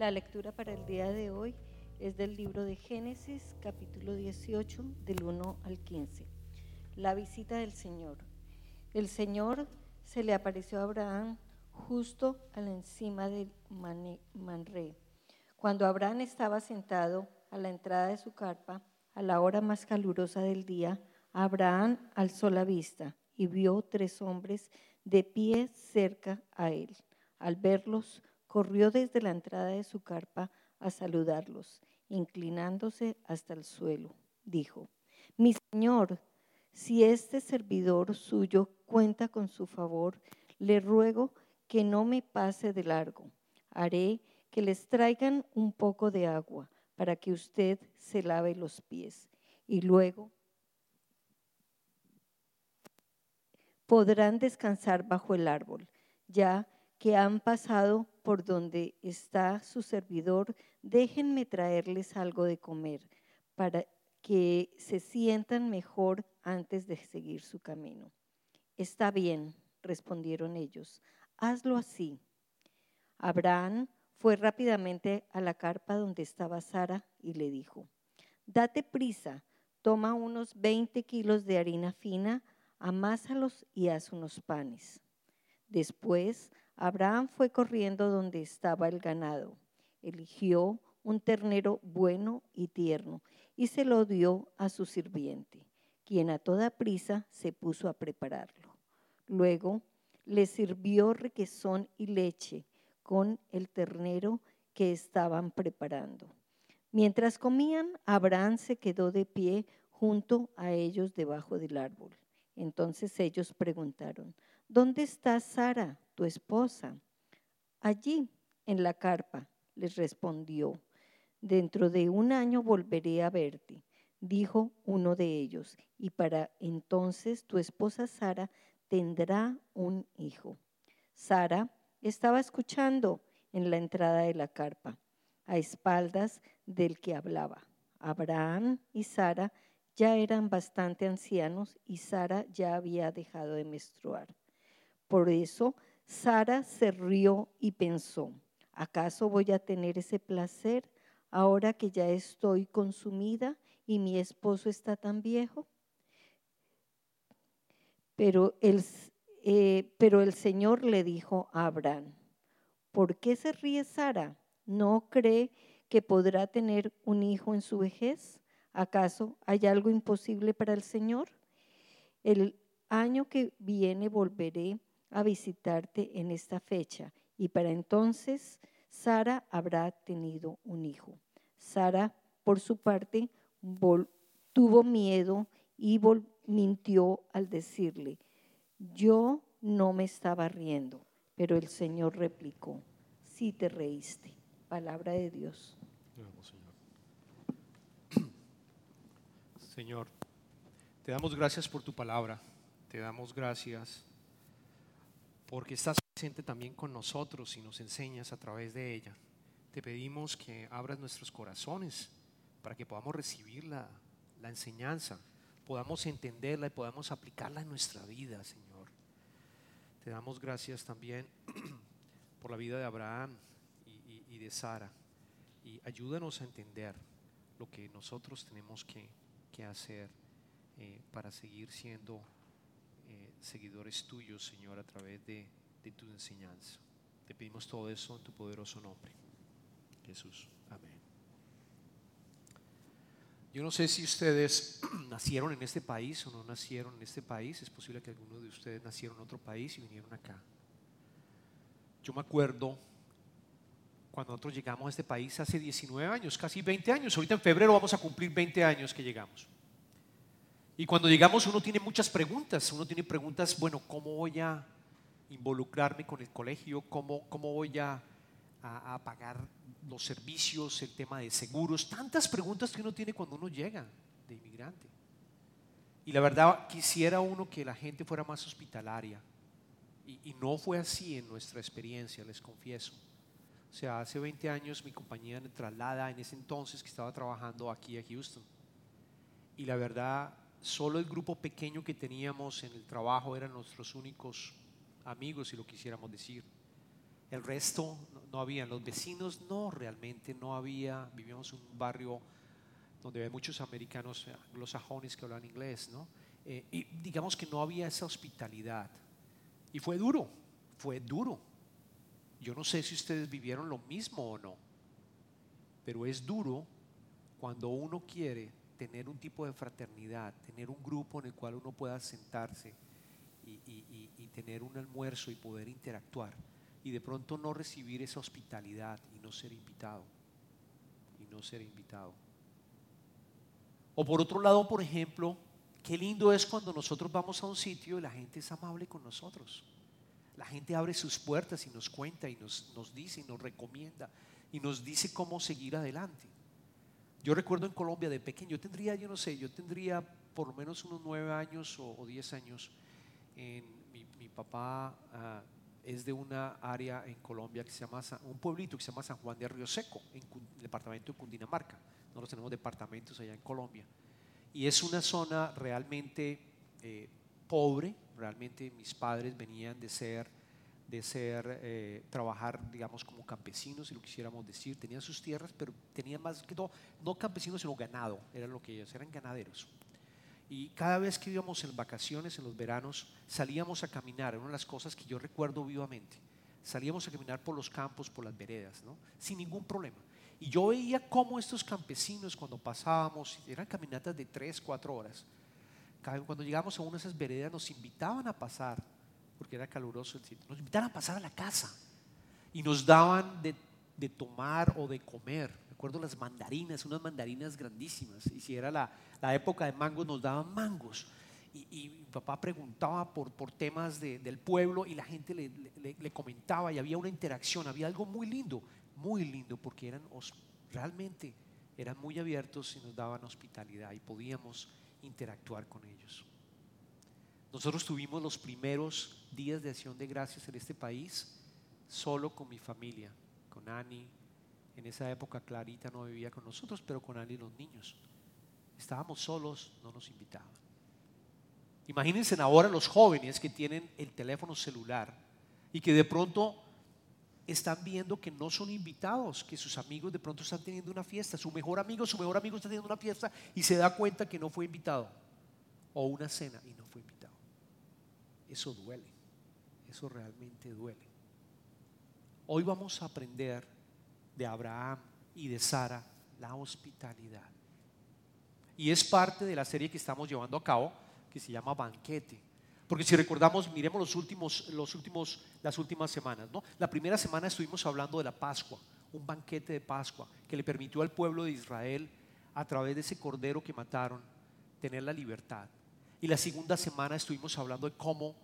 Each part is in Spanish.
La lectura para el día de hoy es del libro de Génesis, capítulo 18, del 1 al 15. La visita del Señor. El Señor se le apareció a Abraham justo a la encima del Manre. Cuando Abraham estaba sentado a la entrada de su carpa, a la hora más calurosa del día, Abraham alzó la vista y vio tres hombres de pie cerca a él. Al verlos, corrió desde la entrada de su carpa a saludarlos, inclinándose hasta el suelo. Dijo, mi señor, si este servidor suyo cuenta con su favor, le ruego que no me pase de largo. Haré que les traigan un poco de agua para que usted se lave los pies y luego podrán descansar bajo el árbol, ya que han pasado por donde está su servidor, déjenme traerles algo de comer para que se sientan mejor antes de seguir su camino. Está bien, respondieron ellos, hazlo así. Abraham fue rápidamente a la carpa donde estaba Sara y le dijo, date prisa, toma unos 20 kilos de harina fina, amásalos y haz unos panes. Después Abraham fue corriendo donde estaba el ganado, eligió un ternero bueno y tierno y se lo dio a su sirviente, quien a toda prisa se puso a prepararlo. Luego le sirvió requesón y leche con el ternero que estaban preparando. Mientras comían, Abraham se quedó de pie junto a ellos debajo del árbol. Entonces ellos preguntaron, ¿dónde está Sara, tu esposa? Allí, en la carpa, les respondió. Dentro de un año volveré a verte, dijo uno de ellos, y para entonces tu esposa Sara tendrá un hijo. Sara estaba escuchando en la entrada de la carpa, a espaldas del que hablaba. Abraham y Sara ya eran bastante ancianos y Sara ya había dejado de menstruar. Por eso Sara se rió y pensó, ¿acaso voy a tener ese placer ahora que ya estoy consumida y mi esposo está tan viejo? Pero el, eh, pero el Señor le dijo a Abraham, ¿por qué se ríe Sara? ¿No cree que podrá tener un hijo en su vejez? ¿Acaso hay algo imposible para el Señor? El año que viene volveré a visitarte en esta fecha y para entonces Sara habrá tenido un hijo. Sara, por su parte, tuvo miedo y mintió al decirle, yo no me estaba riendo, pero el Señor replicó, sí te reíste. Palabra de Dios. Señor. Te damos gracias por tu palabra. Te damos gracias porque estás presente también con nosotros y nos enseñas a través de ella. Te pedimos que abras nuestros corazones para que podamos recibir la, la enseñanza, podamos entenderla y podamos aplicarla en nuestra vida, Señor. Te damos gracias también por la vida de Abraham y, de Sara. Y ayúdanos a entender lo que nosotros tenemos que que hacer eh, para seguir siendo seguidores tuyos, Señor, a través de, de tu enseñanza. Te pedimos todo eso en tu poderoso nombre. Jesús. Amén. Yo no sé si ustedes nacieron en este país o no nacieron en este país. Es posible que algunos de ustedes nacieron en otro país y vinieron acá. Yo me acuerdo cuando nosotros llegamos a este país hace 19 años, casi 20 años. Ahorita en febrero vamos a cumplir 20 años que llegamos. Y cuando llegamos uno tiene muchas preguntas. Uno tiene preguntas, bueno, ¿cómo voy a involucrarme con el colegio? ¿Cómo, cómo voy a, a, pagar los servicios, el tema de seguros? Tantas preguntas que uno tiene cuando uno llega de inmigrante. Y la verdad quisiera uno que la gente fuera más hospitalaria. Y, y no fue así en nuestra experiencia, les confieso. O sea, hace 20 años mi compañía me traslada en ese entonces que estaba trabajando aquí a Houston. Y la verdad, solo el grupo pequeño que teníamos en el trabajo eran nuestros únicos amigos, si lo quisiéramos decir. El resto no, no. Los vecinos no, realmente no había. Vivíamos en un barrio donde hay muchos americanos anglosajones que hablan inglés, ¿no? Eh, y digamos que no había esa hospitalidad. Y fue duro, fue duro. Yo no sé si ustedes vivieron lo mismo o no, pero es duro cuando uno quiere tener un tipo de fraternidad, tener un grupo en el cual uno pueda sentarse y, tener un almuerzo y poder interactuar, y de pronto no recibir esa hospitalidad y no ser invitado, y no ser invitado. O por otro lado, por ejemplo, qué lindo es cuando nosotros vamos a un sitio y la gente es amable con nosotros. La gente abre sus puertas y nos cuenta y nos, nos dice y nos recomienda y nos dice cómo seguir adelante. Yo recuerdo en Colombia de pequeño, yo tendría, yo no sé, yo tendría por lo menos unos nueve años o, diez años. Mi, papá ah, es de una área en Colombia que se llama, un pueblito que se llama San Juan de Río Seco, en el departamento de Cundinamarca. Nosotros tenemos departamentos allá en Colombia. Y es una zona realmente eh, pobre, realmente mis padres venían de ser, de ser, eh, trabajar, digamos, como campesinos, si lo quisiéramos decir, tenían sus tierras, pero tenían más que todo, no campesinos, sino ganado, era lo que ellos, eran ganaderos. Y cada vez que íbamos en vacaciones, en los veranos, salíamos a caminar, era una de las cosas que yo recuerdo vivamente. Salíamos a caminar por los campos, por las veredas, ¿no? sin ningún problema. Y yo veía cómo estos campesinos, cuando pasábamos, eran caminatas de tres, cuatro horas, cada- cuando llegamos a una de esas veredas nos invitaban a pasar, porque era caluroso el sitio, nos invitaban a pasar a la casa y nos daban de, tomar o de comer. Recuerdo las mandarinas, unas mandarinas grandísimas. Y si era la, época de mangos, nos daban mangos. Y, mi papá preguntaba por, por temas de- del pueblo y la gente le, le- comentaba y había una interacción, había algo muy lindo, muy lindo, porque eran realmente eran muy abiertos y nos daban hospitalidad y podíamos interactuar con ellos. Nosotros tuvimos los primeros días de acción de gracias en este país solo con mi familia, con Ani. En esa época Clarita no vivía con nosotros, pero con Ani y los niños. Estábamos solos, no nos invitaban. Imagínense ahora los jóvenes que tienen el teléfono celular y que de pronto están viendo que no son invitados, que sus amigos de pronto están teniendo una fiesta, su mejor amigo, su mejor amigo está teniendo una fiesta y se da cuenta que no fue invitado, o una cena y. Eso duele, eso realmente duele. Hoy vamos a aprender de Abraham y de Sara la hospitalidad. Y es parte de la serie que estamos llevando a cabo, que se llama Banquete. Porque si recordamos, miremos los últimos, los últimos, las últimas semanas. ¿no? La primera semana estuvimos hablando de la Pascua, un banquete de Pascua que le permitió al pueblo de Israel, a través de ese cordero que mataron, tener la libertad. Y la segunda semana estuvimos hablando de cómo,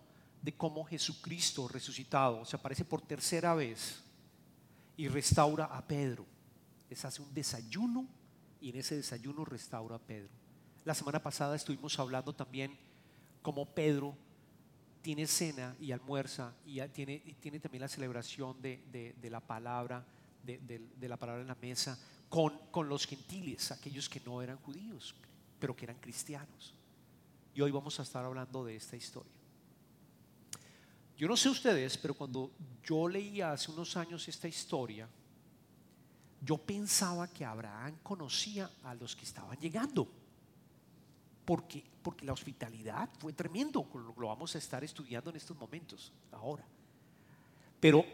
de cómo Jesucristo resucitado se aparece por tercera vez y restaura a Pedro. Les hace un desayuno y en ese desayuno restaura a Pedro. La semana pasada estuvimos hablando también cómo Pedro tiene cena y almuerza y tiene, también la celebración de, la palabra, de, la palabra en la mesa con los gentiles, aquellos que no eran judíos, pero que eran cristianos. Y hoy vamos a estar hablando de esta historia. Yo no sé ustedes, pero cuando yo leía hace unos años esta historia, yo pensaba que Abraham conocía a los que estaban llegando. Porque, porque la hospitalidad fue tremendo, lo, vamos a estar estudiando en estos momentos, ahora. Pero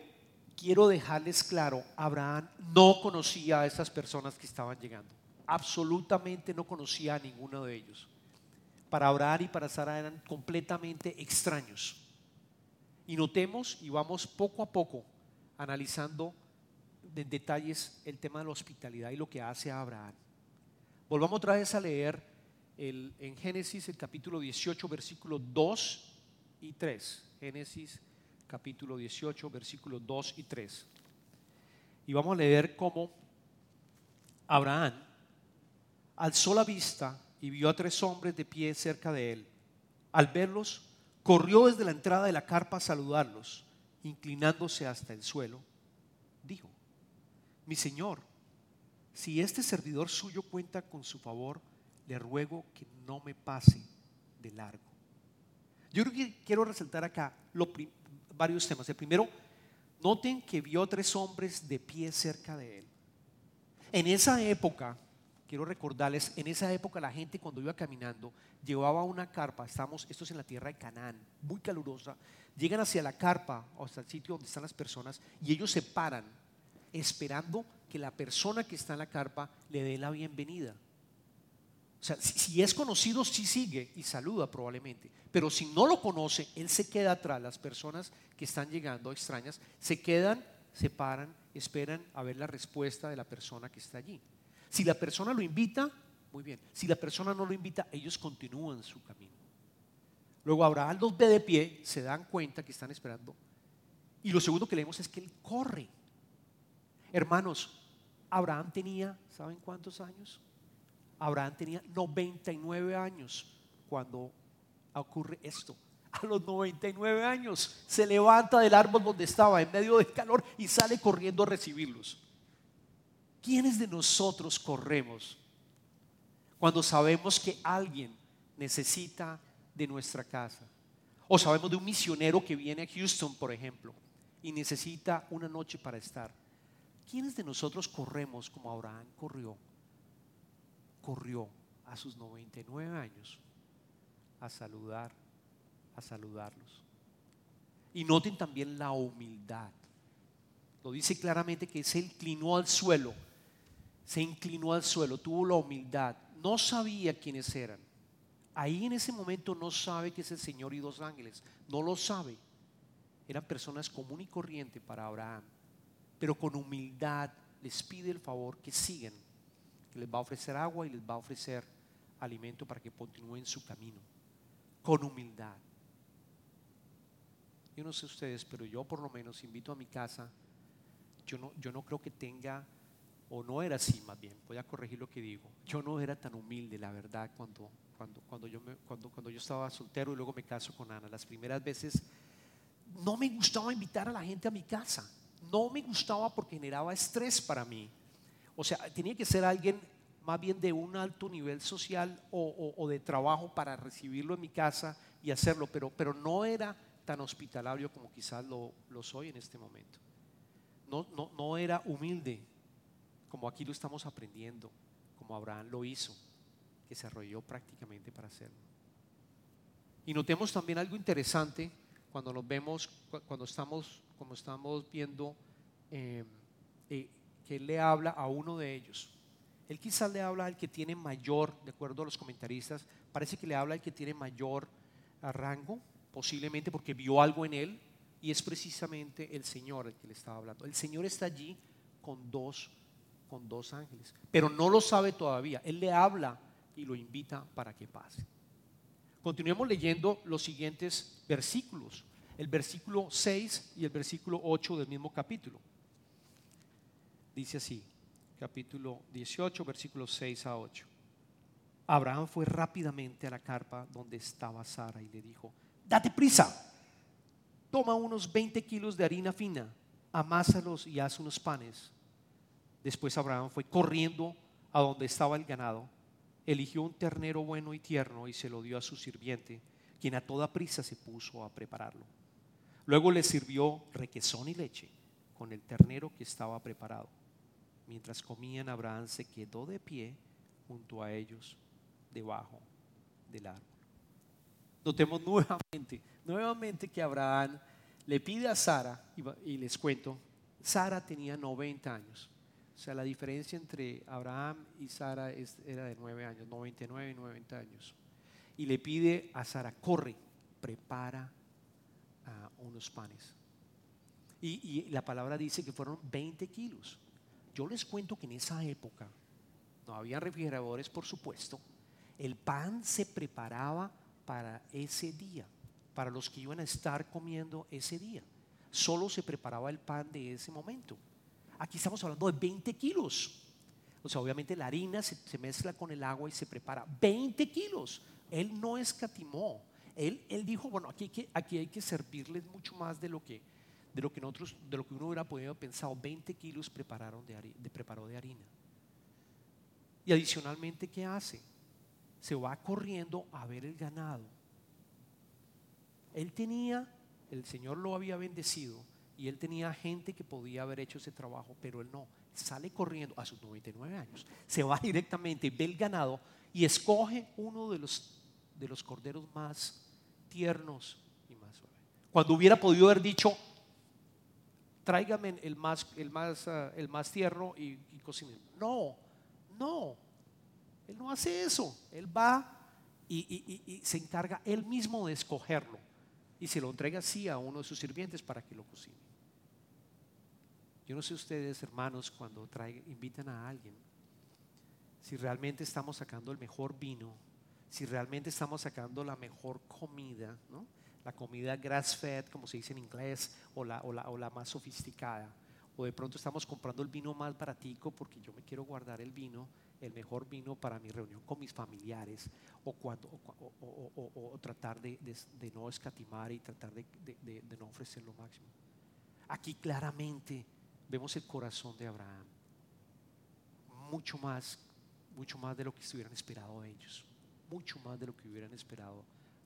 quiero dejarles claro, Abraham no conocía a estas personas que estaban llegando. Absolutamente no conocía a ninguno de ellos. Para Abraham y para Sara eran completamente extraños. Y notemos y vamos poco a poco analizando en detalles el tema de la hospitalidad y lo que hace a Abraham. Volvamos otra vez a leer en Génesis el capítulo 18, versículos 2 y 3. Génesis capítulo 18, versículos 2 y 3. Y vamos a leer cómo Abraham alzó la vista y vio a tres hombres de pie cerca de él. Al verlos, corrió desde la entrada de la carpa a saludarlos, inclinándose hasta el suelo. Dijo, mi señor, si este servidor suyo cuenta con su favor, le ruego que no me pase de largo. Yo creo que quiero resaltar acá lo varios temas. El primero, Noten que vio tres hombres de pie cerca de él. En esa época, quiero recordarles, en esa época la gente cuando iba caminando llevaba una carpa, estamos, esto es en la tierra de Canaán, muy calurosa, llegan hacia la carpa o hasta el sitio donde están las personas y ellos se paran esperando que la persona que está en la carpa le dé la bienvenida. O sea, si, es conocido, sí sigue y saluda probablemente. Pero si no lo conoce, él se queda atrás. Las personas que están llegando extrañas se quedan, se paran, esperan a ver la respuesta de la persona que está allí. Si la persona lo invita, muy bien. Si la persona no lo invita, ellos continúan su camino. Luego Abraham los ve de pie, se dan cuenta que están esperando. Y lo segundo que leemos es que él corre. Hermanos, Abraham tenía, ¿saben cuántos años? Abraham tenía 99 años cuando ocurre esto. A los 99 años se levanta del árbol donde estaba en medio del calor y sale corriendo a recibirlos. ¿Quiénes de nosotros corremos cuando sabemos que alguien necesita de nuestra casa? O sabemos de un misionero que viene a Houston, por ejemplo, y necesita una noche para estar. ¿Quiénes de nosotros corremos como Abraham corrió corrió a sus 99 años a saludar, a saludarlos. Y noten también la humildad. Lo dice claramente que se inclinó al suelo, se inclinó al suelo, tuvo la humildad, no sabía quiénes eran. Ahí en ese momento no sabe que es el Señor y dos ángeles, no lo sabe. Eran personas común y corriente para Abraham, pero con humildad les pide el favor que sigan les va a ofrecer agua y les va a ofrecer alimento para que continúen su camino, con humildad. Yo no sé ustedes, pero yo por lo menos invito a mi casa, yo no, yo no creo que tenga, o no era así más bien, voy a corregir lo que digo, yo no era tan humilde, la verdad, cuando, cuando, cuando, yo, me, cuando, cuando yo estaba soltero y luego me caso con Ana. Las primeras veces no me gustaba invitar a la gente a mi casa, no me gustaba porque generaba estrés para mí. O sea, tenía que ser alguien más bien de un alto nivel social o, de trabajo para recibirlo en mi casa y hacerlo, pero, pero no era tan hospitalario como quizás lo, soy en este momento. No, no, no era humilde como aquí lo estamos aprendiendo, como Abraham lo hizo, que se arrolló prácticamente para hacerlo. Y notemos también algo interesante cuando nos vemos, cuando estamos, como estamos viendo eh, eh, que él le habla a uno de ellos. Él quizás le habla al que tiene mayor, de acuerdo a los comentaristas, parece que le habla al que tiene mayor rango, posiblemente porque vio algo en él, y es precisamente el Señor el que le estaba hablando. El Señor está allí con dos, con dos ángeles, pero no lo sabe todavía. Él le habla y lo invita para que pase. Continuemos leyendo los siguientes versículos, el versículo 6 y el versículo 8 del mismo capítulo. Dice así, capítulo 18, versículos 6 a 8. Abraham fue rápidamente a la carpa donde estaba Sara y le dijo, date prisa, toma unos 20 kilos de harina fina, amásalos y haz unos panes. Después Abraham fue corriendo a donde estaba el ganado, eligió un ternero bueno y tierno y se lo dio a su sirviente, quien a toda prisa se puso a prepararlo. Luego le sirvió requesón y leche con el ternero que estaba preparado. Mientras comían, Abraham se quedó de pie junto a ellos, debajo del árbol. Notemos nuevamente, nuevamente que Abraham le pide a Sara, y les cuento, Sara tenía 90 años. O sea, la diferencia entre Abraham y Sara era de 9 años, 99 y 90 años. Y le pide a Sara, corre, prepara ah, unos panes. Y, y, la palabra dice que fueron 20 kilos. Yo les cuento que en esa época no había refrigeradores, por supuesto. El pan se preparaba para ese día, para los que iban a estar comiendo ese día. Solo se preparaba el pan de ese momento. Aquí estamos hablando de 20 kilos. O sea, obviamente la harina se, mezcla con el agua y se prepara. 20 kilos. Él no escatimó. Él, él dijo, bueno, aquí que, aquí hay que servirles mucho más de lo que de lo que nosotros, de lo que uno hubiera podido pensar, 20 kilos prepararon de, de preparó de harina. Y adicionalmente, ¿qué hace? Se va corriendo a ver el ganado. Él tenía, el Señor lo había bendecido, Y él tenía gente que podía haber hecho ese trabajo, pero él no. Sale corriendo a sus 99 años, se va directamente, ve el ganado y escoge uno de los, de los corderos más tiernos y más suaves. Cuando hubiera podido haber dicho, tráigame el más, el más, ah, el más tierno y, y No, no, él no hace eso. Él va y, se encarga él mismo de escogerlo y se lo entrega así a uno de sus sirvientes para que lo cocine. Yo no sé ustedes, hermanos, cuando invitan a alguien, si realmente estamos sacando el mejor vino, si realmente estamos sacando la mejor comida, la comida grass fed, como se dice en inglés, o la, o la, o la más sofisticada, o de pronto estamos comprando el vino más baratico porque yo me quiero guardar el vino el mejor vino para mi reunión con mis familiares o, cuando, o, tratar de, no escatimar y tratar de, no ofrecer lo máximo. Aquí claramente vemos el corazón de Abraham, mucho más, mucho más de lo que estuvieran esperado ellos, mucho más de lo que hubieran esperado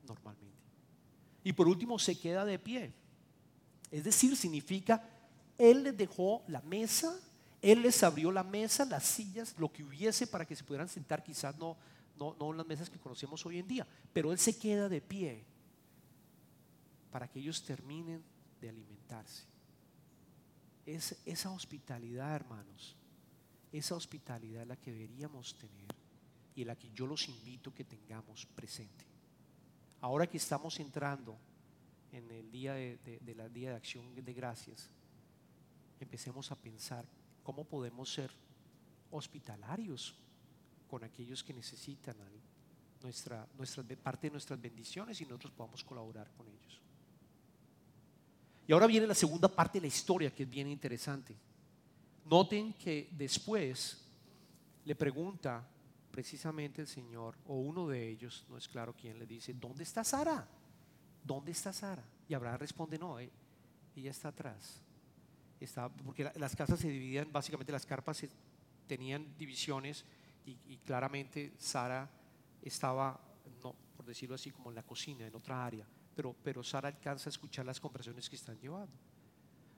normalmente. Y por último se queda de pie, es decir, significa, él les dejó la mesa él les abrió la mesa, las sillas, lo que hubiese para que se pudieran sentar, quizás no, no, no las mesas que conocemos hoy en día, pero Él se queda de pie para que ellos terminen de alimentarse. Es, esa hospitalidad, hermanos, esa hospitalidad es la que deberíamos tener y la que yo los invito que tengamos presente. Ahora que estamos entrando en el día de, de la día de acción de gracias, empecemos a pensar cómo podemos ser hospitalarios con aquellos que necesitan nuestra, parte de nuestras bendiciones y nosotros podamos colaborar con ellos. Y ahora viene la segunda parte de la historia que es bien interesante. Noten que después le pregunta precisamente el Señor, o uno de ellos, no es claro quién, le dice, ¿dónde está Sara? ¿Dónde está Sara? Y Abraham responde, no, eh, ella está atrás porque las casas se dividían, básicamente las carpas tenían divisiones y, claramente Sara estaba, no, por decirlo así, como en la cocina, en otra área, pero, pero Sara alcanza a escuchar las conversaciones que están llevando.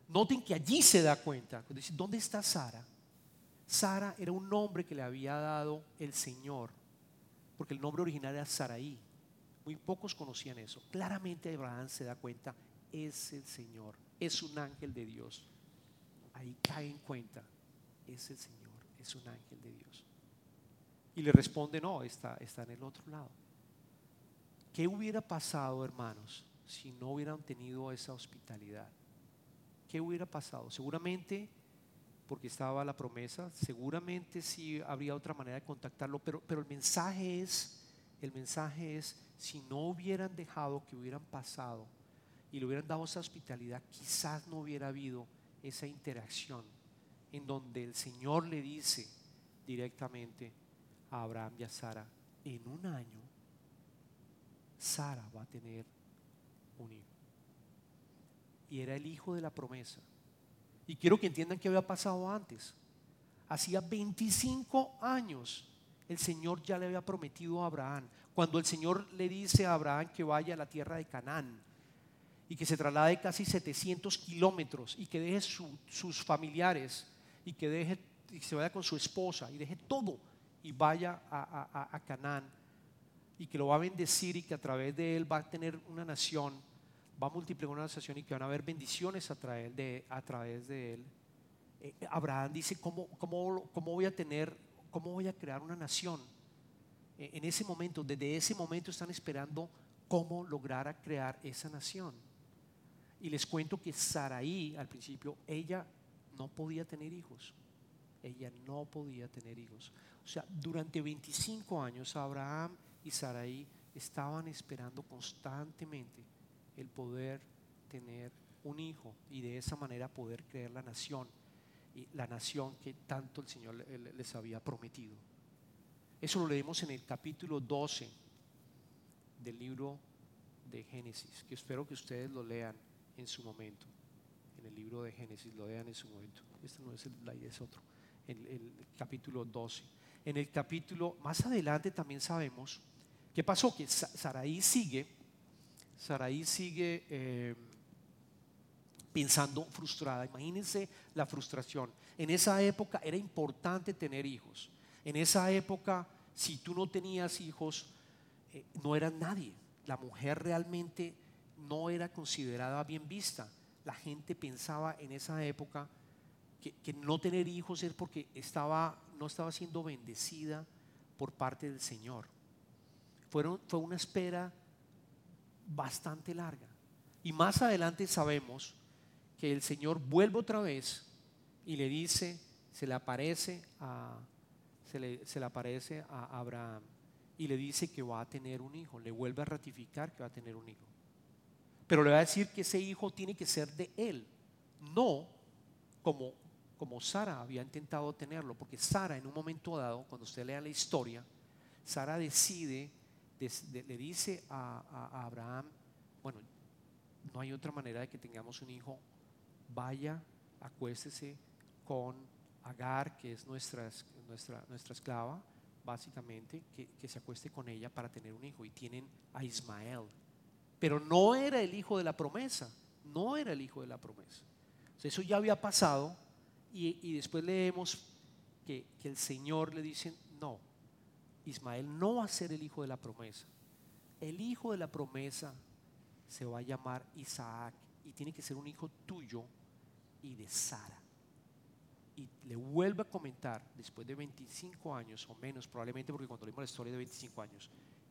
Noten que allí se da cuenta, ¿dónde está Sara? Sara era un nombre que le había dado el Señor, porque el nombre original era Saraí. Muy pocos conocían eso. Claramente Abraham se da cuenta, es el Señor, es un ángel de Dios ahí cae en cuenta, es el Señor, es un ángel de Dios. Y le responde, no, está, está en el otro lado. ¿Qué hubiera pasado, hermanos, si no hubieran tenido esa hospitalidad? ¿Qué hubiera pasado? Seguramente, porque estaba la promesa, seguramente sí habría otra manera de contactarlo, pero, pero el mensaje es, el mensaje es, si no hubieran dejado que hubieran pasado y le hubieran dado esa hospitalidad, quizás no hubiera habido esa interacción en donde el Señor le dice directamente a Abraham y a Sara, en un año Sara va a tener un hijo. Y era el hijo de la promesa. Y quiero que entiendan qué había pasado antes. Hacía 25 años el Señor ya le había prometido a Abraham. Cuando el Señor le dice a Abraham que vaya a la tierra de Canaán, y que se traslade casi 700 kilómetros y que deje sus familiares y que deje y se vaya con su esposa y deje todo y vaya a, a, Canaán y que lo va a bendecir y que a través de él va a tener una nación, va a multiplicar una nación y que van a haber bendiciones a través de, a través de él. Eh, Abraham dice, ¿cómo, cómo, ¿cómo voy a tener, cómo voy a crear una nación? Eh, en ese momento, desde ese momento están esperando cómo lograr crear esa nación. Y les cuento que Saraí, al principio, ella no podía tener hijos. Ella no podía tener hijos. O sea, durante 25 años Abraham y Saraí estaban esperando constantemente el poder tener un hijo y de esa manera poder crear la nación, y la nación que tanto el Señor les había prometido. Eso lo leemos en el capítulo 12 del libro de Génesis, que espero que ustedes lo lean en su momento. En el libro de Génesis, lo vean en su momento. Este no es el, es otro. En el, capítulo 12. En el capítulo, más adelante también sabemos qué pasó, que Saraí sigue, Saraí sigue, eh, pensando frustrada. Imagínense la frustración. En esa época era importante tener hijos. En esa época, si tú no tenías hijos, eh, no eras nadie. La mujer realmente no era considerada bien vista. La gente pensaba en esa época que, que no tener hijos es porque estaba, no estaba siendo bendecida por parte del Señor. Fueron, fue una espera bastante larga. Y más adelante sabemos que el Señor vuelve otra vez y le dice, se le aparece a, se le, se le aparece a Abraham y le dice que va a tener un hijo, le vuelve a ratificar que va a tener un hijo. Pero le va a decir que ese hijo tiene que ser de él, no como, como Sara había intentado tenerlo, porque Sara en un momento dado, cuando usted lea la historia, Sara decide, le dice a, a Abraham, bueno, no hay otra manera de que tengamos un hijo, vaya, acuéstese con Agar, que es nuestra, nuestra, nuestra esclava, básicamente, que, que, se acueste con ella para tener un hijo. Y tienen a Ismael. Pero no era el hijo de la promesa, no era el hijo de la promesa. eso ya había pasado y, después leemos que, que el Señor le dice, no, Ismael no va a ser el hijo de la promesa. El hijo de la promesa se va a llamar Isaac y tiene que ser un hijo tuyo y de Sara. Y le vuelve a comentar, después de 25 años o menos, probablemente porque cuando leímos la historia de 25 años,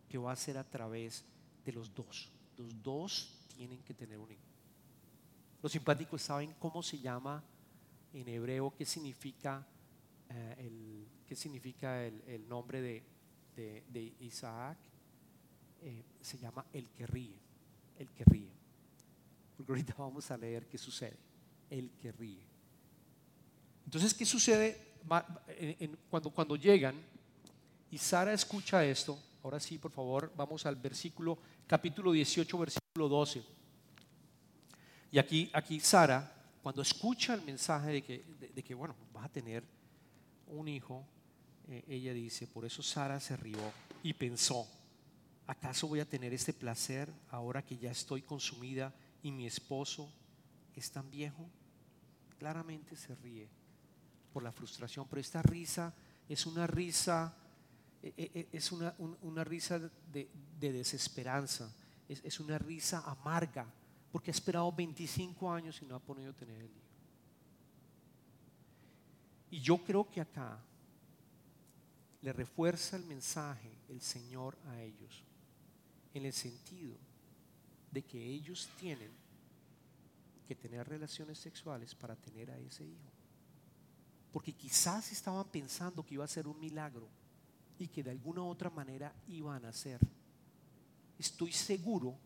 que va a ser a través de los dos. Los dos tienen que tener un hijo. Los simpáticos saben cómo se llama en hebreo, qué significa, eh, el, qué significa el, nombre de, Isaac. Eh, se llama el que ríe, el que ríe. Porque ahorita vamos a leer qué sucede el que ríe. Entonces, ¿qué sucede cuando, cuando llegan y Sara escucha esto? Ahora sí, por favor, vamos al versículo, capítulo 18, versículo 12. Y aquí, aquí Sara, cuando escucha el mensaje de que, de, que bueno, vas a tener un hijo, eh, ella dice, por eso Sara se rió y pensó, ¿acaso voy a tener este placer ahora que ya estoy consumida y mi esposo es tan viejo? claramente se ríe por la frustración, pero esta risa es una risa, es una, una risa de, desesperanza, es, es, una risa amarga, porque ha esperado 25 años y no ha podido tener el hijo. Y yo creo que acá le refuerza el mensaje el Señor a ellos, en el sentido de que ellos tienen que tener relaciones sexuales para tener a ese hijo. Porque quizás estaban pensando que iba a ser un milagro y que de alguna u otra manera iban a hacer. Estoy seguro,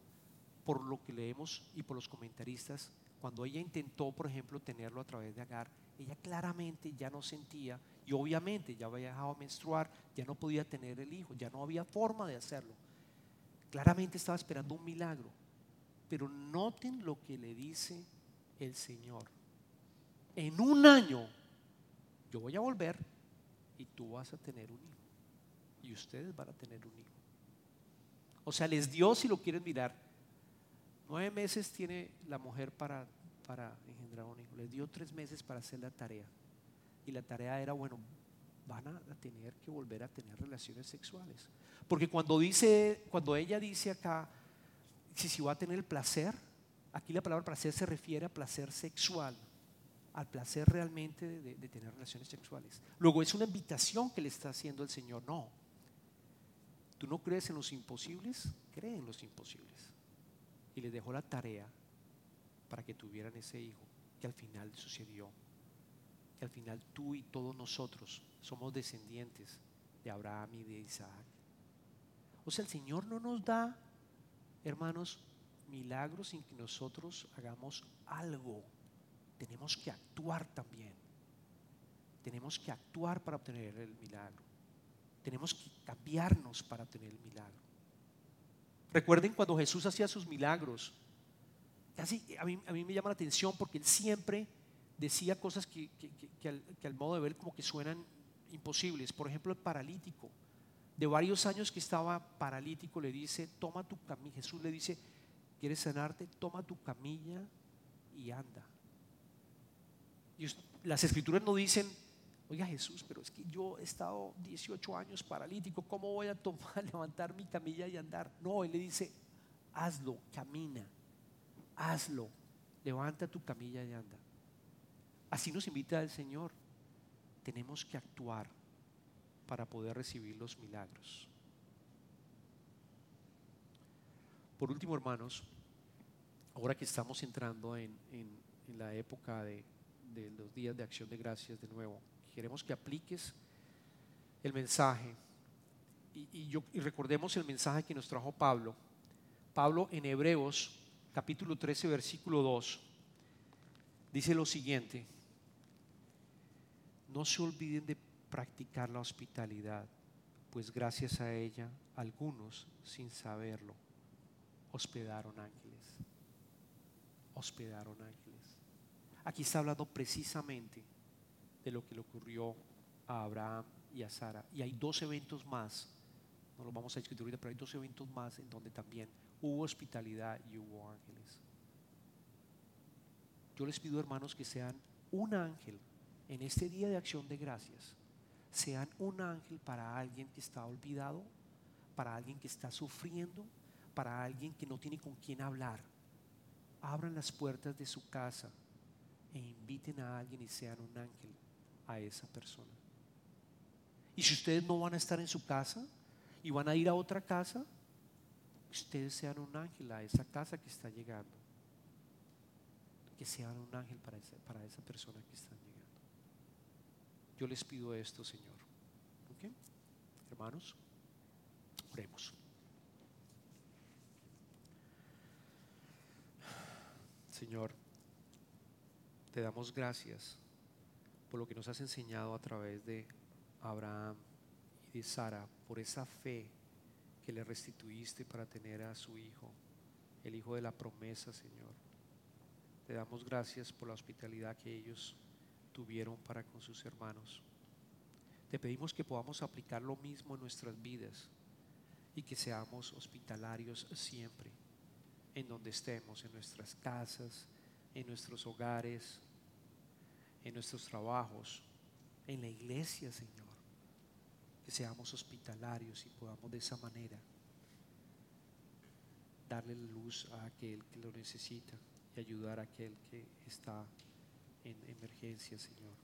por lo que leemos y por los comentaristas, cuando ella intentó, por ejemplo, tenerlo a través de Agar, ella claramente ya no sentía y obviamente ya había dejado menstruar, ya no podía tener el hijo, ya no había forma de hacerlo. Claramente estaba esperando un milagro. Pero noten lo que le dice el Señor. En un año yo voy a volver y tú vas a tener un hijo. Y ustedes van a tener un hijo. O sea, les dio, si lo quieren mirar, nueve meses tiene la mujer para, para engendrar un hijo. Les dio tres meses para hacer la tarea. Y la tarea era, bueno, van a tener que volver a tener relaciones sexuales. Porque cuando dice, cuando ella dice acá, si, si va a tener placer, aquí la palabra placer se refiere a placer sexual, al placer realmente de, tener relaciones sexuales. Luego es una invitación que le está haciendo el Señor. No, tú no crees en los imposibles, cree en los imposibles. Y le dejó la tarea para que tuvieran ese hijo, que al final sucedió. Que al final tú y todos nosotros somos descendientes de Abraham y de Isaac. O sea, el Señor no nos da hermanos, milagros sin que nosotros hagamos algo. Tenemos que actuar también. Tenemos que actuar para obtener el milagro. Tenemos que cambiarnos para obtener el milagro. Recuerden cuando Jesús hacía sus milagros. Casi a mí, a mí me llama la atención porque él siempre decía cosas que, que al modo de ver como que suenan imposibles. Por ejemplo, el paralítico de varios años que estaba paralítico, le dice, toma tu camilla. Jesús le dice, ¿quieres sanarte? Toma tu camilla y anda. Y las escrituras no dicen, oiga Jesús, pero es que yo he estado 18 años paralítico, ¿cómo voy a tomar, levantar mi camilla y andar? No, Él le dice, hazlo, camina, hazlo, levanta tu camilla y anda. Así nos invita el Señor. Tenemos que actuar para poder recibir los milagros. Por último, hermanos, ahora que estamos entrando en, la época de, los días de acción de gracias de nuevo, queremos que apliques el mensaje y, yo, recordemos el mensaje que nos trajo Pablo. Pablo en Hebreos capítulo 13, versículo 2, dice lo siguiente, no se olviden de practicar la hospitalidad, pues gracias a ella algunos, sin saberlo, hospedaron ángeles. Hospedaron ángeles. Aquí está hablando precisamente de lo que le ocurrió a Abraham y a Sara. Y hay dos eventos más, no lo vamos a discutir ahorita, pero hay dos eventos más en donde también hubo hospitalidad y hubo ángeles. Yo les pido, hermanos, que sean un ángel en este día de acción de gracias. Sean un ángel para alguien que está olvidado, para alguien que está sufriendo, para alguien que no tiene con quién hablar. Abran las puertas de su casa e inviten a alguien y sean un ángel a esa persona. Y si ustedes no van a estar en su casa y van a ir a otra casa, ustedes sean un ángel a esa casa que está llegando. Que sean un ángel para esa, para esa persona que está llegando. Yo les pido esto, Señor. Hermanos, oremos. Señor, te damos gracias por lo que nos has enseñado a través de Abraham y de Sara, por esa fe que le restituiste para tener a su hijo, el hijo de la promesa, Señor. Te damos gracias por la hospitalidad que ellos tuvieron para con sus hermanos. Te pedimos que podamos aplicar lo mismo en nuestras vidas y que seamos hospitalarios siempre, en donde estemos, en nuestras casas, en nuestros hogares, en nuestros trabajos, en la iglesia, Señor que seamos hospitalarios y podamos de esa manera darle luz a aquel que lo necesita y ayudar a aquel que está en emergencia, Señor.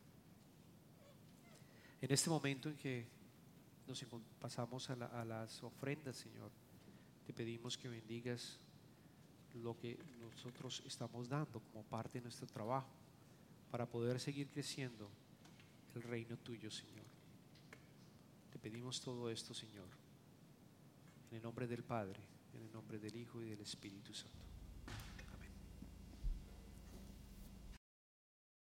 En este momento en que nos pasamos a, a las ofrendas, Señor, te pedimos que bendigas lo que nosotros estamos dando como parte de nuestro trabajo para poder seguir creciendo el reino tuyo, Señor pedimos todo esto, Señor, en el nombre del Padre, en el nombre del Hijo y del Espíritu Santo.